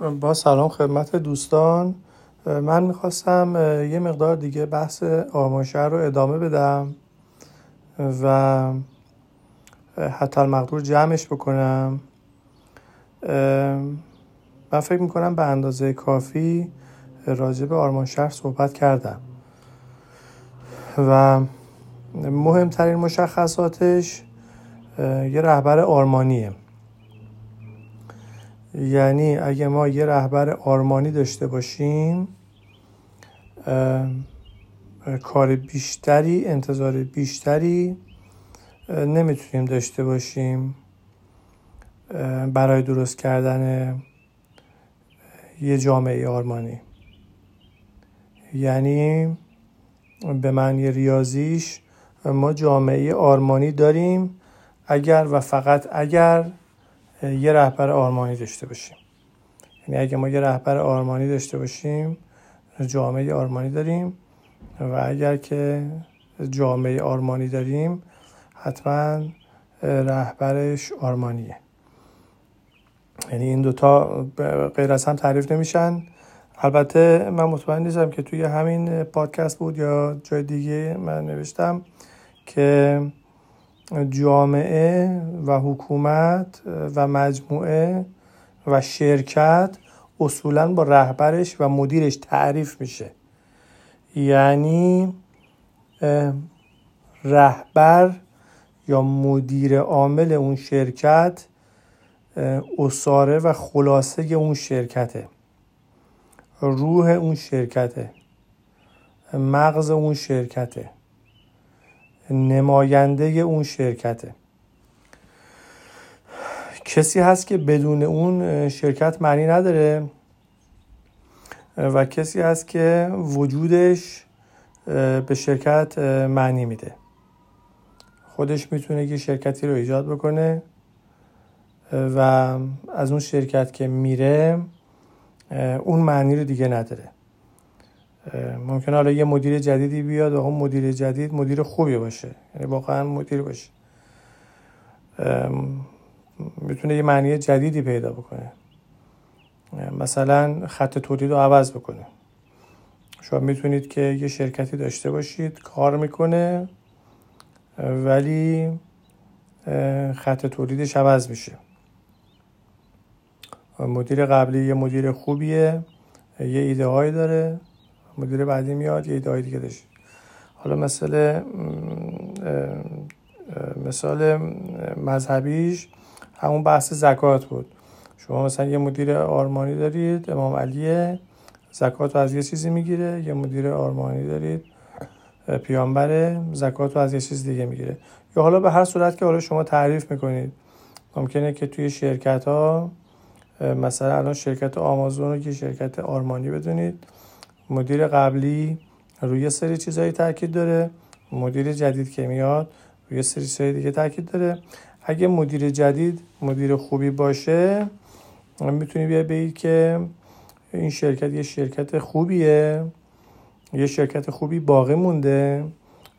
با سلام خدمت دوستان. من می‌خواستم یه مقدار دیگه بحث آرمانشهر رو ادامه بدم و حتی المقدور جمعش بکنم. من فکر می‌کنم به اندازه کافی راجع به آرمانشهر صحبت کردم. و مهمترین مشخصاتش یه رهبر آرمانیه. یعنی اگه ما یه رهبر آرمانی داشته باشیم کار بیشتری انتظار بیشتری نمی‌تونیم داشته باشیم برای درست کردن یه جامعه آرمانی. یعنی به معنی ریاضیش ما جامعه آرمانی داریم اگر و فقط اگر یه رهبر آرمانی داشته باشیم. یعنی اگه ما یه رهبر آرمانی داشته باشیم جامعه آرمانی داریم و اگر که جامعه آرمانی داریم حتما رهبرش آرمانیه یعنی این دوتا غیر از هم تعریف نمیشن. البته من مطمئن نیستم که توی همین پادکست بود یا جای دیگه من نوشتم که جامعه و حکومت و مجموعه و شرکت اصولا با رهبرش و مدیرش تعریف میشه. یعنی رهبر یا مدیر عامل اون شرکت اصاره و خلاصه اون شرکته. روح اون شرکته. مغز اون شرکته. نماینده اون شرکته. کسی هست که بدون اون شرکت معنی نداره. و کسی هست که وجودش به شرکت معنی میده. خودش می‌تونه یه شرکتی رو ایجاد بکنه. و از اون شرکت که میره اون معنی رو دیگه نداره. ممکنه حالا یه مدیر جدیدی بیاد و اون مدیر جدید مدیر خوبی باشه. یعنی واقعا مدیر باشه. می‌تونه یه معنی جدیدی پیدا بکنه. مثلا خط تولید رو عوض بکنه. شما می‌تونید که یه شرکتی داشته باشید کار می‌کنه ولی خط تولیدش عوض میشه. مدیر قبلی یه مدیر خوبیه یه ایده هایی داره. مدیر بعدی میاد یه ایده دیگه داشت. حالا مثل مثال مذهبیش همون بحث زکات بود. شما مثلا یه مدیر آرمانی دارید امام علیه زکات رو از یه چیزی می‌گیره یه مدیر آرمانی دارید پیامبر زکات رو از یه چیز دیگه می‌گیره. یا حالا به هر صورت که حالا شما تعریف می‌کنید ممکنه که توی شرکت ها مثلا الان شرکت آمازون رو که شرکت آرمانی بدونید مدیر قبلی روی سری چیزهایی تاکید داره. مدیر جدید که میاد روی سری چیزهای دیگه تاکید داره. اگه مدیر جدید مدیر خوبی باشه می‌تونی بیا بگید که این شرکت یه شرکت خوبیه یه شرکت خوبی باقی مونده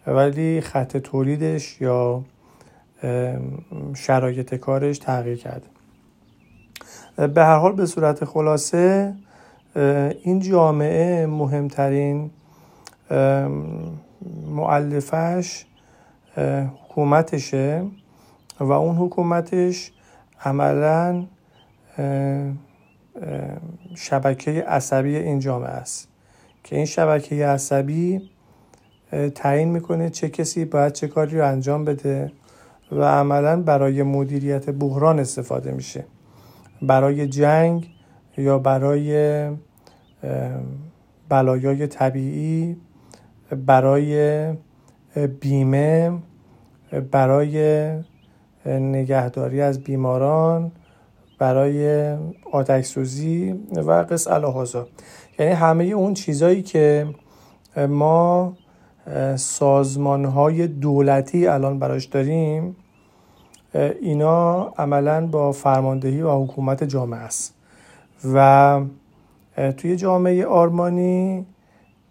ولی خط تولیدش یا شرایط کارش تغییر کرده. به هر حال به صورت خلاصه این جامعه مهمترین معلفش حکومتشه و اون حکومتش عملا شبکه عصبی این جامعه است. که این شبکه عصبی تعیین می‌کنه چه کسی باید چه کاری رو انجام بده و عملا برای مدیریت بحران استفاده میشه. برای جنگ یا برای بلایای طبیعی برای بیمه برای نگهداری از بیماران برای آتش سوزی و قص الهازا یعنی همه اون چیزایی که ما سازمان های دولتی الان براش داریم اینا عملا با فرماندهی و حکومت جامعه است. و توی جامعه آرمانی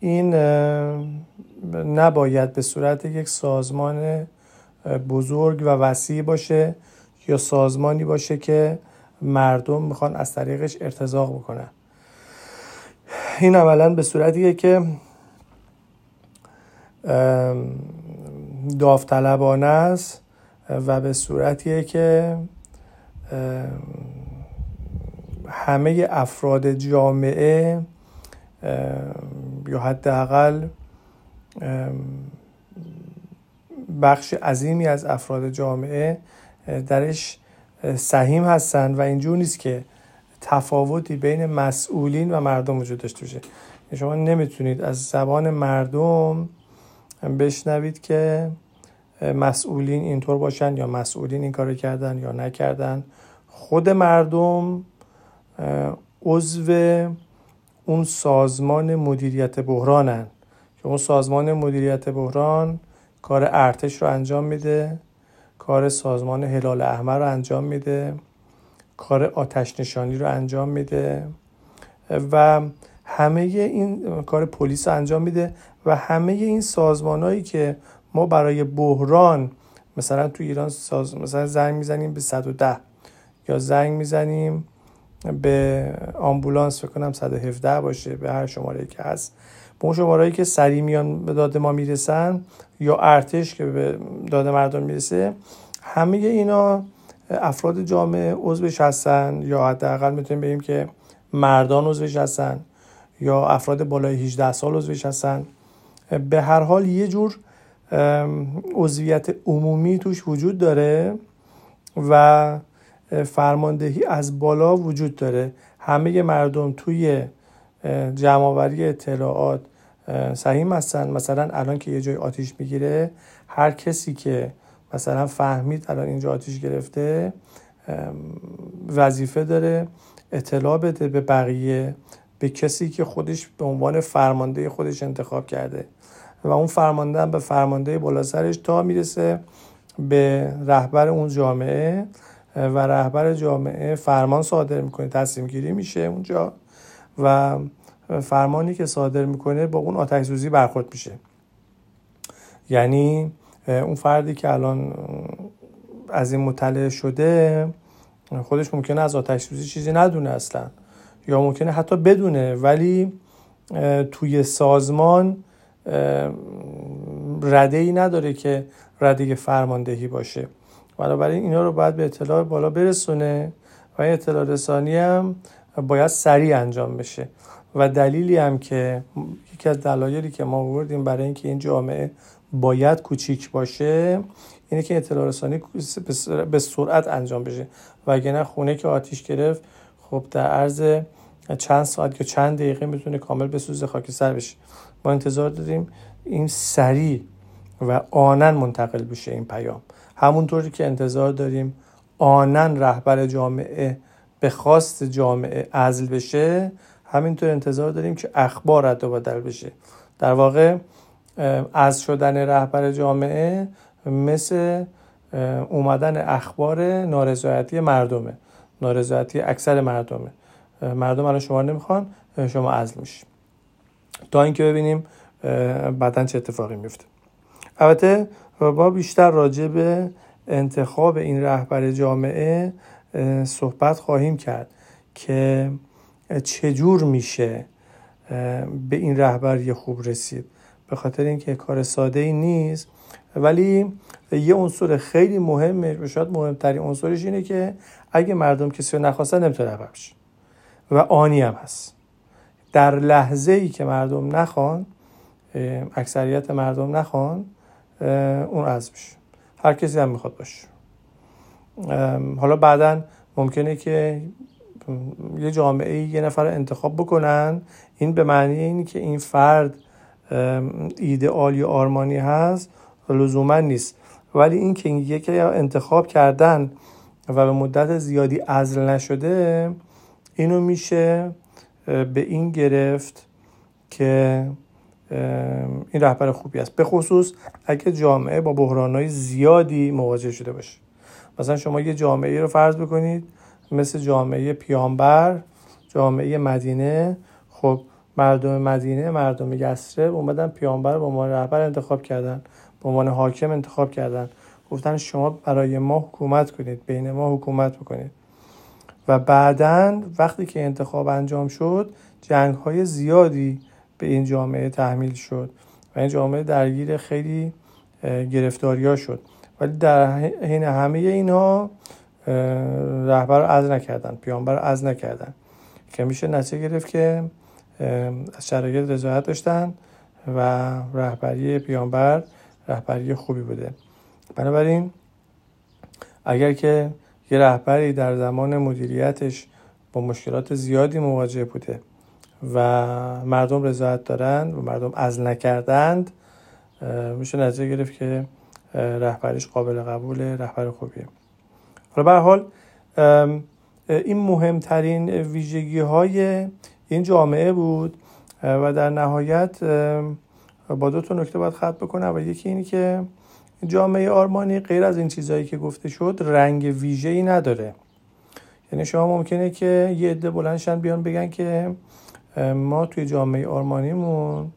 این نباید به صورت یک سازمان بزرگ و وسیع باشه یا سازمانی باشه که مردم می‌خوان از طریقش ارتزاق بکنن. این عملا به صورتیه که داوطلبانه است و به صورتیه که همه افراد جامعه یا حداقل بخش عظیمی از افراد جامعه درش سهیم هستن و اینجور نیست که تفاوتی بین مسئولین و مردم وجود داشته باشه. شما نمی‌تونید از زبان مردم بشنوید که مسئولین اینطور باشن یا مسئولین این کار کردن یا نکردن. خود مردم عضو اون سازمان مدیریت بحرانن. که اون سازمان مدیریت بحران کار ارتش رو انجام میده کار سازمان هلال احمر رو انجام میده کار آتش نشانی رو انجام میده و همه این کار پلیس رو انجام میده و همه این سازمانهایی که ما برای بحران مثلا تو ایران ساز... مثلا زنگ می‌زنیم به 110 یا زنگ می‌زنیم به آمبولانس فکر کنم 117 باشه به هر شماره که هست. به اون شماره که سریع میان به داده ما می‌رسن یا ارتش که به داده مردم می‌رسه همه اینا افراد جامعه عضوش هستن یا حداقل می‌تونیم بگیم که مردان عضوش هستن یا افراد بالای 18 سال عضوش هستن به هر حال یه جور عضویت عمومی توش وجود داره و فرماندهی از بالا وجود داره. همه مردم توی جمعآوری اطلاعات سهیم هستن. مثلا الان که یه جای آتیش می‌گیره هر کسی که مثلا فهمید الان اینجا آتیش گرفته وظیفه داره اطلاع بده به بقیه به کسی که خودش به عنوان فرمانده خودش انتخاب کرده. و اون فرمانده به فرمانده بالا سرش تا می‌رسه به رهبر اون جامعه. و رهبر جامعه فرمان صادر می‌کنه تصمیم گیری میشه اونجا و فرمانی که صادر می‌کنه با اون آتش برخورد میشه. یعنی اون فردی که الان از این مطلع شده خودش ممکنه از آتش چیزی ندونه اصلا یا ممکنه حتی بدونه ولی توی سازمان رده نداره که رده فرماندهی باشه. بنابراین اینا رو باید به اطلاع بالا برسونه و این اطلاع رسانی هم باید سریع انجام بشه. و دلیلی هم که یکی از دلایلی که ما بردیم برای اینکه این جامعه باید کوچیک باشه اینه که اطلاع رسانی به سرعت انجام بشه. و اگه نه خونه که آتیش گرفت خب در عرض چند ساعت یا چند دقیقه می‌تونه کامل به سوز خاکستر بشه. ما انتظار داریم این سریع و آنن منتقل بشه این پیام. همونطوری که انتظار داریم آنن رهبر جامعه به خواست جامعه ازل بشه همینطور انتظار داریم که اخبار رد و بدل بشه. در واقع از شدن رهبر جامعه مثل اومدن اخبار نارضایتی مردمه. نارضایتی اکثر مردمه. مردم الان شما نمی‌خوان شما ازل میشی تا اینکه ببینیم بعدا چه اتفاقی میفته. البته با بیشتر راجع به انتخاب این رهبر جامعه صحبت خواهیم کرد که چجور میشه به این رهبری خوب رسید. به خاطر اینکه کار ساده ای نیست ولی یه عنصر خیلی مهمه و شاید مهمترین عنصرش اینه که اگه مردم کسی رو نخواستن نمی‌تونه رهبر و آنی هم هست. در لحظه ای که مردم نخوان اکثریت مردم نخوان اون از بشه هر کسی هم می‌خواد باشه. حالا بعدا ممکنه که یه جامعه یه نفر انتخاب بکنن. این به معنی اینی که این فرد ایدئال یا آرمانی هست لزوما نیست. ولی این که یکی انتخاب کردن و به مدت زیادی ازل نشده اینو میشه به این گرفت که این رهبر خوبی است. به خصوص اگه جامعه با بحرانهای زیادی مواجه شده باشه. مثلا شما یه جامعه رو فرض بکنید مثل جامعه پیامبر جامعه مدینه. خب مردم مدینه مردم یسرب اومدن پیامبر به عنوان رهبر انتخاب کردن به عنوان حاکم انتخاب کردن. گفتن شما برای ما حکومت کنید بین ما حکومت بکنید. و بعدا وقتی که انتخاب انجام شد جنگ های زیادی به این جامعه تحمیل شد و این جامعه درگیر خیلی گرفتاریا شد. ولی در حین همه اینها رهبر از نکردن پیامبر از نکردن. که میشه نتیجه گرفت که از شرایط رضایت داشتن و رهبری پیامبر رهبری خوبی بوده. بنابراین اگر که یه رهبری در زمان مدیریتش با مشکلات زیادی مواجه بوده و مردم رضایت دارند و مردم از نکردند. میشه نظر گرفت که رهبریش قابل قبول رهبر خوبیه. حالا به حال این مهمترین ویژگی های این جامعه بود و در نهایت با دو تا نکته باید خط بکنم و یکی اینی که جامعه آرمانی غیر از این چیزهایی که گفته شد رنگ ویژه ای نداره. یعنی شما ممکنه که یه عده بلندشن بیان بگن که ما توی جامعه آرمانیمون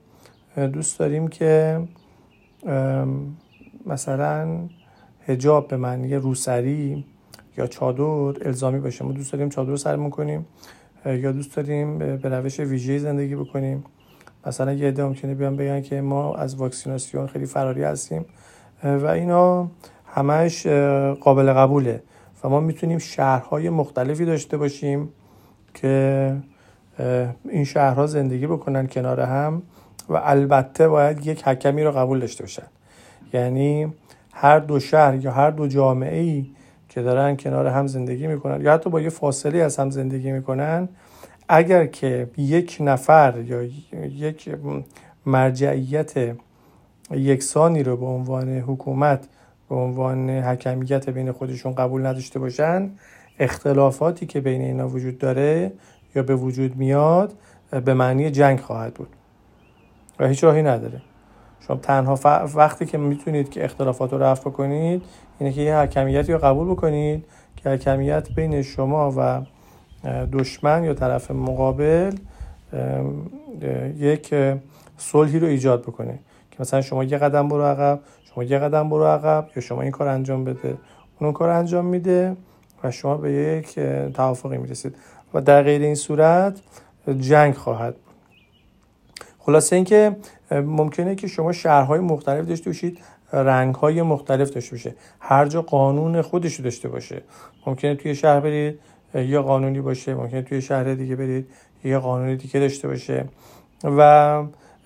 دوست داریم که مثلا هجاب به معنی روسری یا چادر الزامی باشه. ما دوست داریم چادر سرمون کنیم یا دوست داریم به روش ویژه زندگی بکنیم. مثلا یه عده ممکنه بیان بگن که ما از واکسیناسیون خیلی فراری هستیم و اینا همش قابل قبوله. و ما می‌تونیم شهرهای مختلفی داشته باشیم که این شهرها زندگی بکنن کنار هم و البته باید یک حکمی رو قبول داشته باشن. یعنی هر دو شهر یا هر دو جامعه ای که دارن کنار هم زندگی می‌کنن یا حتی با یه فاصله از هم زندگی می‌کنن اگر که یک نفر یا یک مرجعیت یکسانی رو به عنوان حکومت به عنوان حکمیت بین خودشون قبول نداشته باشن اختلافاتی که بین اینا وجود داره یا به وجود میاد به معنی جنگ خواهد بود. و هیچ راهی نداره. شما تنها وقتی که می‌تونید که اختلافات رو رفع کنید اینه که یه حکمیتی رو قبول بکنید که حکمیت بین شما و دشمن یا طرف مقابل یک صلحی رو ایجاد بکنه. که مثلا شما یه قدم برو عقب شما یه قدم برو عقب یا شما این کار انجام بده اون کار انجام میده و شما به یک توافقی می‌رسید. و در غیر این صورت جنگ خواهد خلاصه اینکه ممکنه که شما شهرهای مختلف داشته باشید رنگهای مختلف داشته باشه. هر جا قانون خودش داشته باشه. ممکنه توی شهر برید یه قانونی باشه. ممکنه توی شهر دیگه برید یه قانونی دیگه داشته باشه. و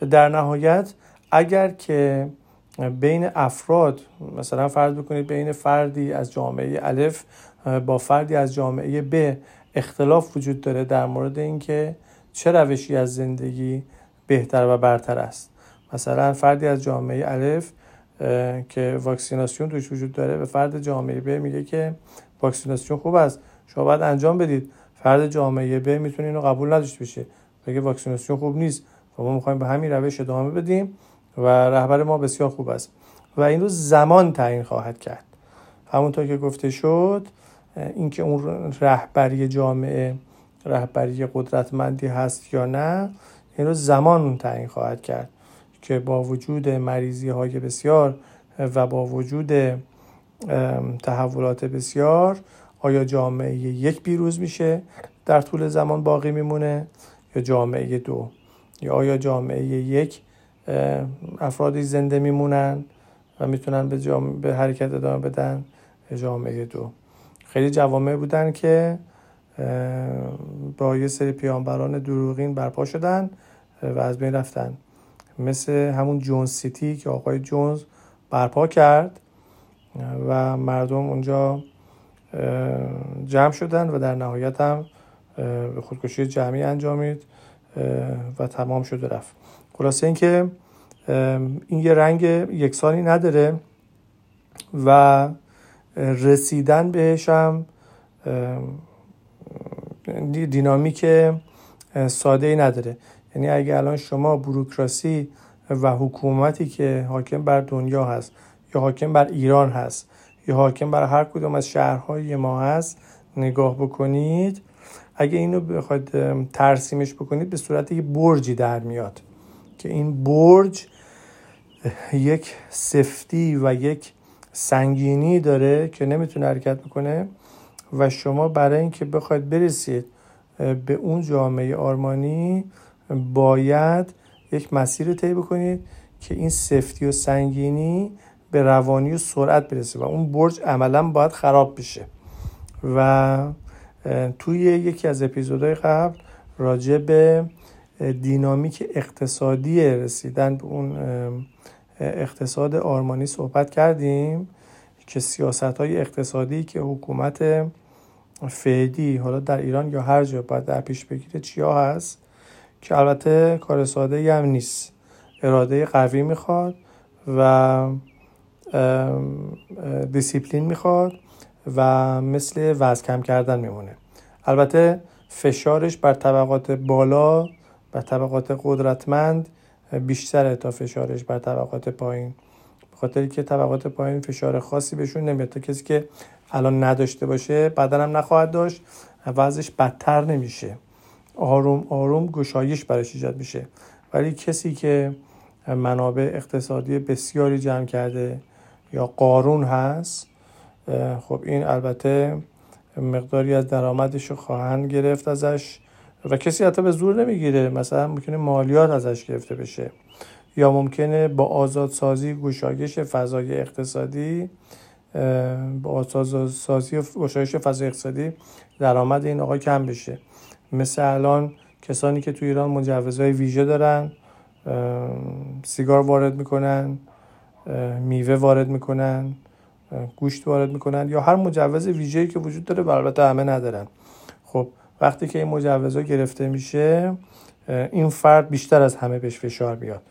در نهایت اگر که بین افراد مثلا فرض بکنید بین فردی از جامعه الف با فردی از جامعه ب اختلاف وجود داره در مورد اینکه چه روشی از زندگی بهتر و برتر است. مثلا فردی از جامعه الف که واکسیناسیون توش وجود داره به فرد جامعه ب میگه که واکسیناسیون خوب است. شما باید انجام بدید. فرد جامعه ب می‌تونه اینو قبول نداشته بشه بگه واکسیناسیون خوب نیست. و ما می‌خوایم به همین روش ادامه بدیم و رهبر ما بسیار خوب است. و این رو زمان تعیین خواهد کرد. همونطور که گفته شد اینکه اون رهبری جامعه رهبری قدرتمندی هست یا نه این رو زمان تعیین خواهد کرد که با وجود مریضی های بسیار و با وجود تحولات بسیار آیا جامعه یک بیروز میشه در طول زمان باقی میمونه یا جامعه دو؟ یا آیا جامعه یک افرادی زنده میمونن و می‌تونن به, به حرکت ادامه بدن؟ جامعه دو؟ خیلی جوامع بودن که با یه سری پیانبران دروغین برپا شدن و از بین رفتن. مثل همون جونز سیتی که آقای جونز برپا کرد و مردم اونجا جمع شدن و در نهایت هم به خودکشی جمعی انجامید و تمام شده رفت. خلاصه اینکه این یه رنگ یکسانی نداره و رسیدن بهش هم دینامیک ساده ای نداره. یعنی اگه الان شما بروکراسی و حکومتی که حاکم بر دنیا هست یا حاکم بر ایران هست یا حاکم بر هر کدوم از شهرهای ما هست نگاه بکنید. اگه اینو بخواید ترسیمش بکنید به صورت یه برجی در میاد که این برج یک سفتی و یک سنگینی داره که نمی‌تونه حرکت بکنه و شما برای اینکه بخواید برسید به اون جامعه آرمانی باید یک مسیر رو طی بکنید که این سفتی و سنگینی به روانی و سرعت برسه و اون برج عملا باید خراب بشه. و توی یکی از اپیزودهای قبل راجع به دینامیک اقتصادی رسیدن به اون اقتصاد آرمانی صحبت کردیم که سیاست های اقتصادی که حکومت فعلی حالا در ایران یا هر جا باید در پیش بگیره چیا هست؟ که البته کار ساده هم نیست. اراده قوی می‌خواد و دیسیپلین می‌خواد و مثل وزن کم کردن میمونه. البته فشارش بر طبقات بالا بر طبقات قدرتمند بیشتره تا فشارش بر طبقات پایین. به خاطری که طبقات پایین فشار خاصی بهشون نمیاد. تا کسی که الان نداشته باشه بعدا هم نخواهد داشت وضعش بدتر نمیشه. آروم آروم گشایش برش ایجاد میشه. ولی کسی که منابع اقتصادی بسیاری جمع کرده یا قارون هست خب این البته مقداری از درآمدش رو خواهند گرفت ازش. و کسی حتی به زور نمی‌گیره. مثلا ممکنه مالیات ازش گرفته بشه. یا ممکنه با آزادسازی گشایش فضای اقتصادی با آزادسازی و گشایش فضای اقتصادی درآمد این آقا کم بشه. مثل الان کسانی که تو ایران مجوزهای ویژه دارن سیگار وارد می‌کنن میوه وارد می‌کنن گوشت وارد می‌کنن یا هر مجوز ویژه‌ای که وجود داره و البته همه ندارن. خب وقتی که این مجوزها گرفته میشه این فرد بیشتر از همه بهش فشار میاد.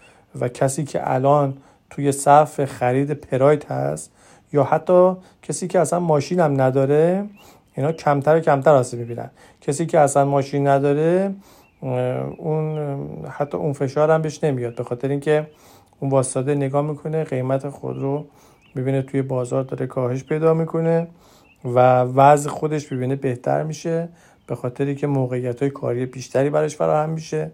و کسی که الان توی صف خرید پراید هست یا حتی کسی که اصلا ماشین هم نداره اینا کمتر و کمتر آسیب می‌بینن. کسی که اصلا ماشین نداره اون حتی اون فشار هم بهش نمیاد. به خاطر اینکه اون واسطه نگاه می‌کنه قیمت خود رو می‌بینه توی بازار داره کاهش پیدا می‌کنه و وضع خودش می‌بینه بهتر میشه. به خاطری که موقعیت های کاری بیشتری براش فراهم میشه.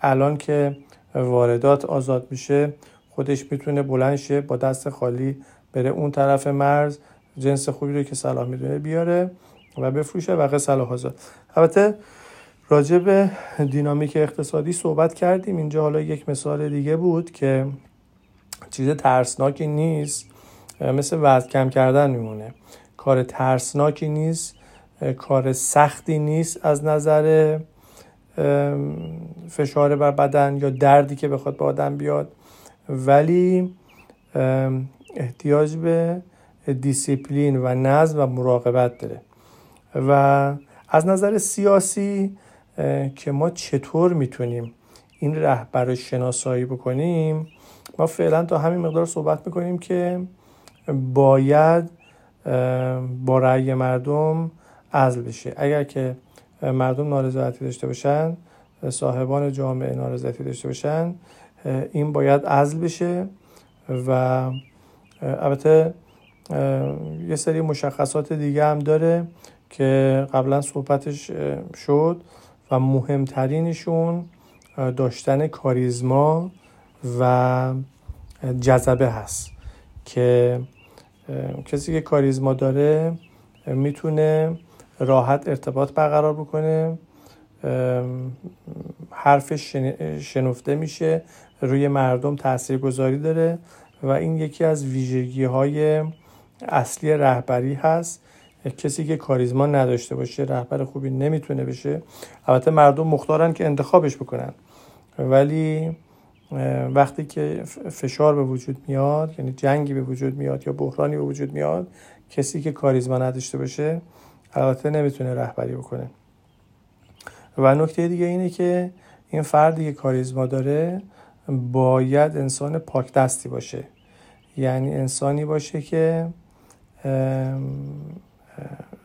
الان که واردات آزاد میشه خودش می‌تونه بلند شه با دست خالی بره اون طرف مرز جنس خوبی رو که صلاح می‌دونه بیاره و بفروشه و صلاح آزاد. البته راجع به دینامیک اقتصادی صحبت کردیم. اینجا حالا یک مثال دیگه بود که چیز ترسناکی نیست مثل وزن کم کردن میمونه. کار ترسناکی نیست. کار سختی نیست از نظر فشار بر بدن یا دردی که بخواد به آدم بیاد. ولی احتیاج به دیسیپلین و نظم و مراقبت داره. و از نظر سیاسی که ما چطور می‌تونیم این رهبر شناسایی بکنیم ما فعلا تا همین مقدار صحبت می‌کنیم که باید با رأی مردم عزل بشه. اگر که مردم نارضایتی داشته باشن صاحبان جامعه نارضایتی داشته باشن این باید عزل بشه و البته یه سری مشخصات دیگه هم داره که قبلا صحبتش شد و مهمترینشون داشتن کاریزما و جذبه هست که کسی که کاریزما داره می‌تونه راحت ارتباط برقرار بکنه. حرفش شنفته میشه روی مردم تاثیرگذاری داره و این یکی از ویژگی های اصلی رهبری هست. کسی که کاریزما نداشته باشه رهبر خوبی نمی‌تونه بشه. البته مردم مختارن که انتخابش بکنن. ولی وقتی که فشار به وجود میاد یعنی جنگی به وجود میاد یا بحرانی به وجود میاد کسی که کاریزما نداشته باشه البته نمی‌تونه رهبری بکنه. و نکته دیگه اینه که این فردی که کاریزما داره باید انسان پاک دستی باشه. یعنی انسانی باشه که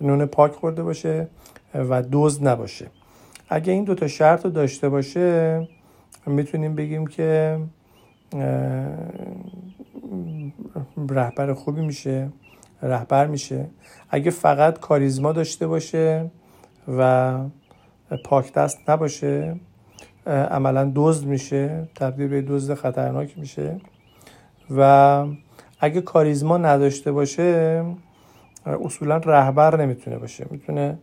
نون پاک خورده باشه و دوز نباشه. اگه این دوتا شرط رو داشته باشه می‌تونیم بگیم که رهبر خوبی میشه. رهبر میشه. اگه فقط کاریزما داشته باشه و پاک دست نباشه عملا دزد میشه تبدیل به دزد خطرناک میشه. و اگه کاریزما نداشته باشه اصولا رهبر نمی‌تونه باشه. می‌تونه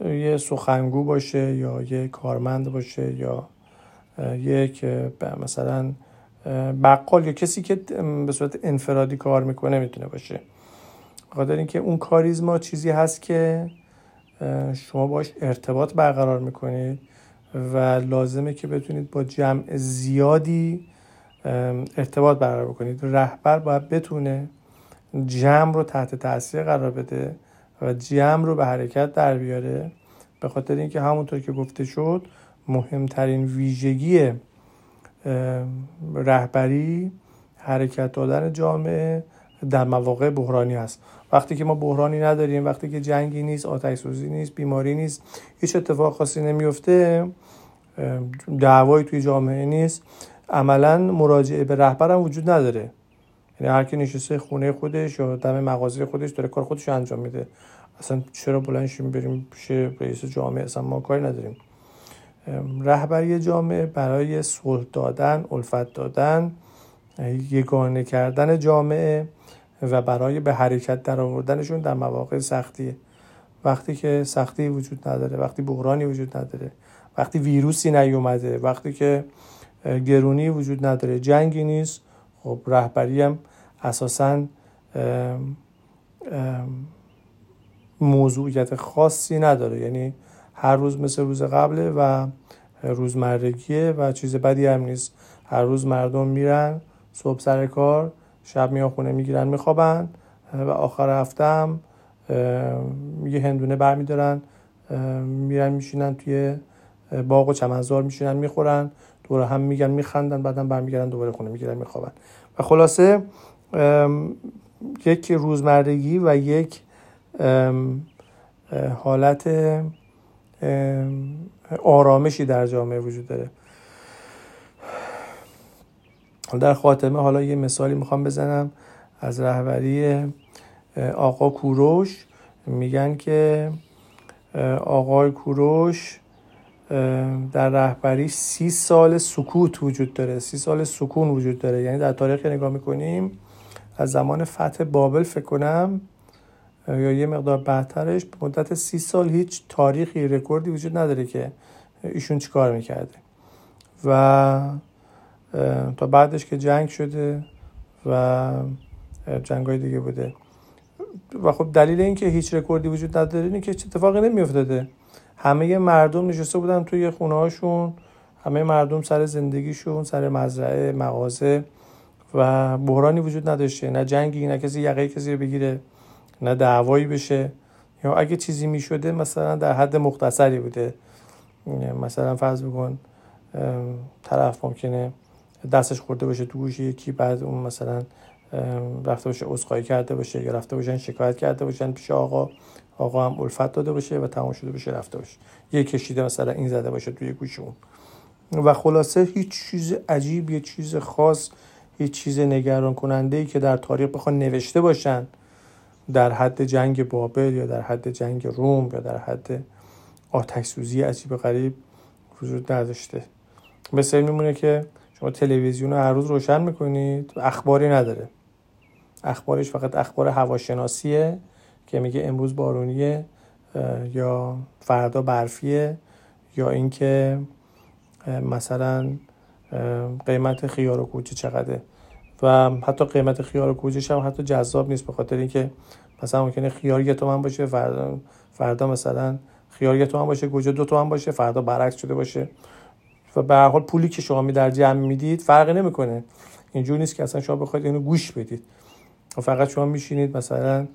یه سخنگو باشه یا یه کارمند باشه یا یک مثلا بقال یا کسی که به صورت انفرادی کار می‌کنه می‌تونه باشه. خاطر اینکه اون کاریزما چیزی هست که شما باش ارتباط برقرار می‌کنید و لازمه که بتونید با جمع زیادی ارتباط برقرار بکنید. رهبر باید بتونه جمع رو تحت تاثیر قرار بده و جمع رو به حرکت در بیاره. به خاطر اینکه همونطور که گفته شد مهمترین ویژگی رهبری حرکت دادن جامعه در مواقع بحرانی است وقتی که ما بحرانی نداریم وقتی که جنگی نیست آتش سوزی نیست بیماری نیست هیچ اتفاق خاصی نمیفته دعوایی توی جامعه نیست. عملا مراجعه به رهبرم وجود نداره. یعنی هر کی نشسته خونه خودش یا دم مغازه خودش داره کار خودش انجام میده. اصلا چرا بلند بریم پیش رئیس جامعه؟ اصلا ما کاری نداریم. رهبری جامعه برای صلح دادن الفت دادن یگانه کردن جامعه و برای به حرکت در آوردنشون در مواقع سختی. وقتی که سختی وجود نداره وقتی بحرانی وجود نداره وقتی ویروسی نیومده وقتی که گرونی وجود نداره جنگی نیست خب رهبری هم اساسا موضوعیت خاصی نداره. یعنی هر روز مثل روز قبله و روزمرگیه و چیز بدی هم نیست. هر روز مردم میرن صبح سر کار شب میان خونه می‌گیرن میخوابن و آخر هفته هم یه هندونه برمیدارن میرن میشینن توی باغ و چمنزار میشینن می‌خورن دور هم میگن میخندن بعدا برمیگردن دوباره خونه می‌گیرن میخوابن. و خلاصه یک روزمرگی و یک حالت آرامشی در جامعه وجود داره. در خاتمه حالا یه مثالی می‌خوام بزنم از رهبری آقا کوروش. میگن که آقای کوروش در رهبری سی سال سکوت وجود داره. سی سال سکون وجود داره. یعنی در تاریخ نگاه می‌کنیم از زمان فتح بابل فکر کنم یا یه مقدار بعدترش به مدت سی سال هیچ تاریخی رکوردی وجود نداره که ایشون چیکار می‌کرده. و تا بعدش که جنگ شده و جنگ های دیگه بوده. و خب دلیل اینکه هیچ رکوردی وجود نداره اینه که اتفاقی نمیافتاده. همه مردم نشسته بودن توی خونه هاشون همه مردم سر زندگیشون سر مزرعه مغازه و بحرانی وجود نداشته. نه جنگی نه کسی یقه کسی رو بگیره نه دعوایی بشه. یا اگه چیزی می شده مثلا در حد مختصری بوده. مثلا فرض بکن طرف ممکنه دستش خورده باشه تو گوش یکی بعد اون مثلا رفته باشه عذرخواهی کرده باشه یا رفته باشن شکایت کرده باشن پیش آقا آقا هم الفت داده باشه و تمام شده باشه رفته باشه. یه کشیده مثلا این زده باشه توی گوش اون. و خلاصه هیچ چیز عجیب یه چیز خاص هیچ چیز نگران کننده ای که در تاریخ بخوان نوشته باشن در حد جنگ بابل یا در حد جنگ روم یا در حد آتش سوزی عجیب غریب وجود نداشته. مثل میمونه که شما تلویزیون رو هر روز روشن می‌کنید اخباری نداره. اخبارش فقط اخبار هواشناسیه که میگه امروز بارونیه یا فردا برفیه یا اینکه مثلا قیمت خیار و کوچه چقدره. و حتی قیمت خیار و کوچه هم حتی جذاب نیست به خاطر اینکه مثلا ممکنه خیار یه تومن باشه فردا فردا مثلا خیار یه تومن باشه گوجه دو تومن باشه فردا برعکس شده باشه. و به هر حال پولی که شما می در جمع می‌دید فرقی نمی‌کنه. اینجور نیست که اصلا شما بخواید اینو گوش بدید. و فقط شما میشینید مثلا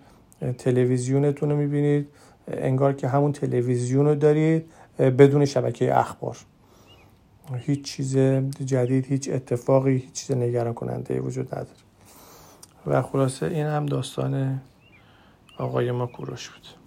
تلویزیونتون رو می‌بینید انگار که همون تلویزیون رو دارید بدون شبکه اخبار. هیچ چیز جدید هیچ اتفاقی هیچ چیز نگران کننده وجود نداره. و خلاصه این هم داستان آقای ما کوروش بود.